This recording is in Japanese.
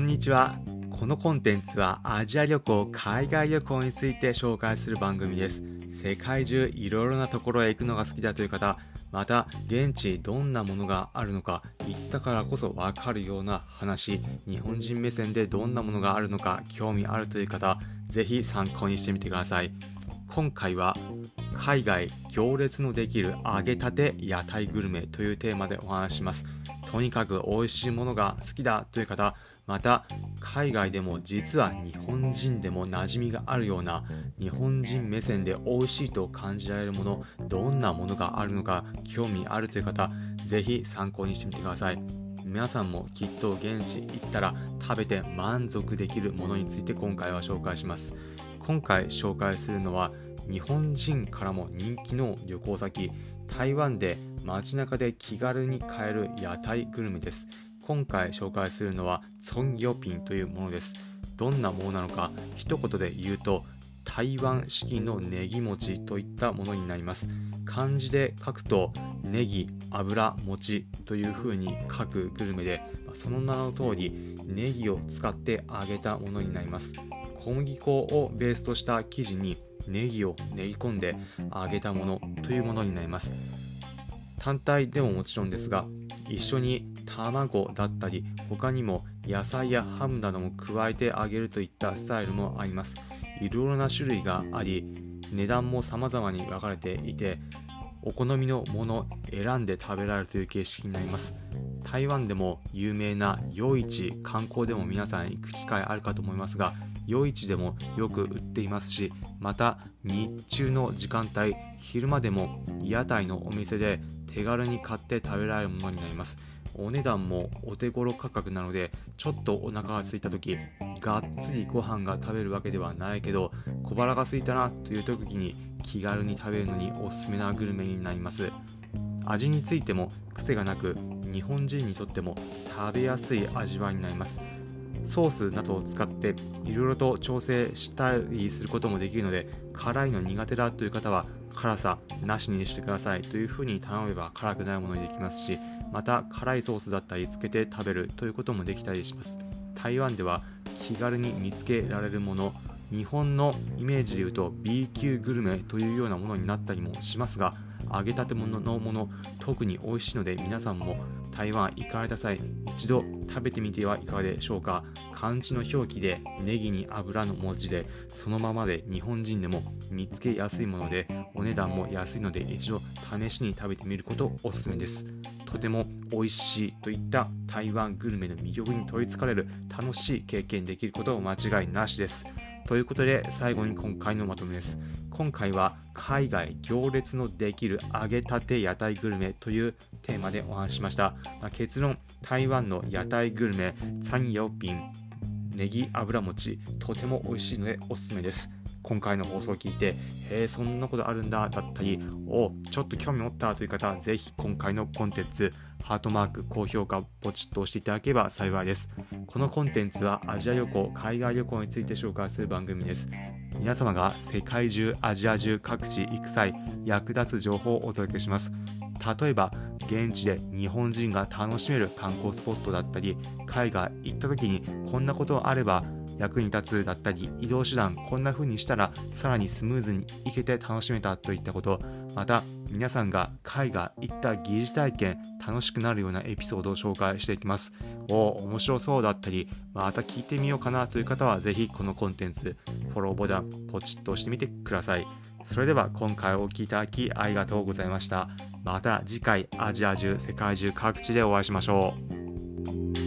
こんにちは。このコンテンツはアジア旅行海外旅行について紹介する番組です。世界中いろいろなところへ行くのが好きだという方また現地どんなものがあるのか行ったからこそわかるような話日本人目線でどんなものがあるのか興味あるという方ぜひ参考にしてみてください。今回は海外行列のできる揚げたて屋台グルメというテーマでお話しますとにかく美味しいものが好きだという方また海外でも実は日本人でも馴染みがあるような日本人目線で美味しいと感じられるものどんなものがあるのか興味あるという方ぜひ参考にしてみてください。皆さんもきっと現地行ったら食べて満足できるものについて今回は紹介します。今回紹介するのは日本人からも人気の旅行先台湾で街中で気軽に買える屋台グルメです。今回紹介するのはソンヨピンというものです。どんなものなのか一言で言うと台湾式のネギ餅といったものになります。漢字で書くとネギ油餅という風に書くグルメでその名の通りネギを使って揚げたものになります。小麦粉をベースとした生地にネギを練り込んで揚げたものというものになります。単体でももちろんですが一緒に卵だったり他にも野菜やハムなども加えて揚げるといったスタイルもあります。いろいろな種類があり値段も様々に分かれていてお好みのもの選んで食べられるという形式になります。台湾でも有名な夜市観光でも皆さん行く機会あるかと思いますが夜市でもよく売っていますしまた日中の時間帯昼間でも屋台のお店で手軽に買って食べられるものになります。お値段もお手頃価格なのでちょっとお腹が空いた時がっつりご飯が食べるわけではないけど小腹が空いたなという時に気軽に食べるのにおすすめなグルメになります。味についても癖がなく日本人にとっても食べやすい味わいになります。ソースなどを使っていろいろと調整したりすることもできるので辛いの苦手だという方は辛さなしにしてください。というふうに頼めば辛くないものにできますしまた辛いソースだったりつけて食べるということもできたりします。台湾では気軽に見つけられるもの日本のイメージでいうと B 級グルメというようなものになったりもしますが揚げたて物のもの特に美味しいので皆さんも台湾行かれた際一度食べてみてはいかがでしょうか？漢字の表記でネギに油の文字でそのままで日本人でも見つけやすいものでお値段も安いので一度試しに食べてみることおすすめです。とても美味しいといった台湾グルメの魅力に取りつかれる楽しい経験できることを間違いなしです。ということで最後に今回のまとめです。今回は海外行列のできる揚げたて屋台グルメというテーマでお話ししました、まあ、結論台湾の屋台グルメサンヨピンネギ油餅とても美味しいのでおすすめです。今回の放送を聞いてへえそんなことあるんだだったりおちょっと興味持ったという方ぜひ今回のコンテンツハートマーク高評価ポチッと押していただければ幸いです。このコンテンツはアジア旅行海外旅行について紹介する番組です。皆様が世界中アジア中各地行く際役立つ情報をお届けします。例えば現地で日本人が楽しめる観光スポットだったり海外行った時にこんなことあれば役に立つだったり移動手段こんな風にしたらさらにスムーズに行けて楽しめたといったことまた皆さんが海外行った疑似体験楽しくなるようなエピソードを紹介していきます。お面白そうだったりまた聞いてみようかなという方はぜひこのコンテンツフォローボタンポチッと押してみてください。それでは今回お聴きいただきありがとうございました。また次回アジア中世界中各地でお会いしましょう。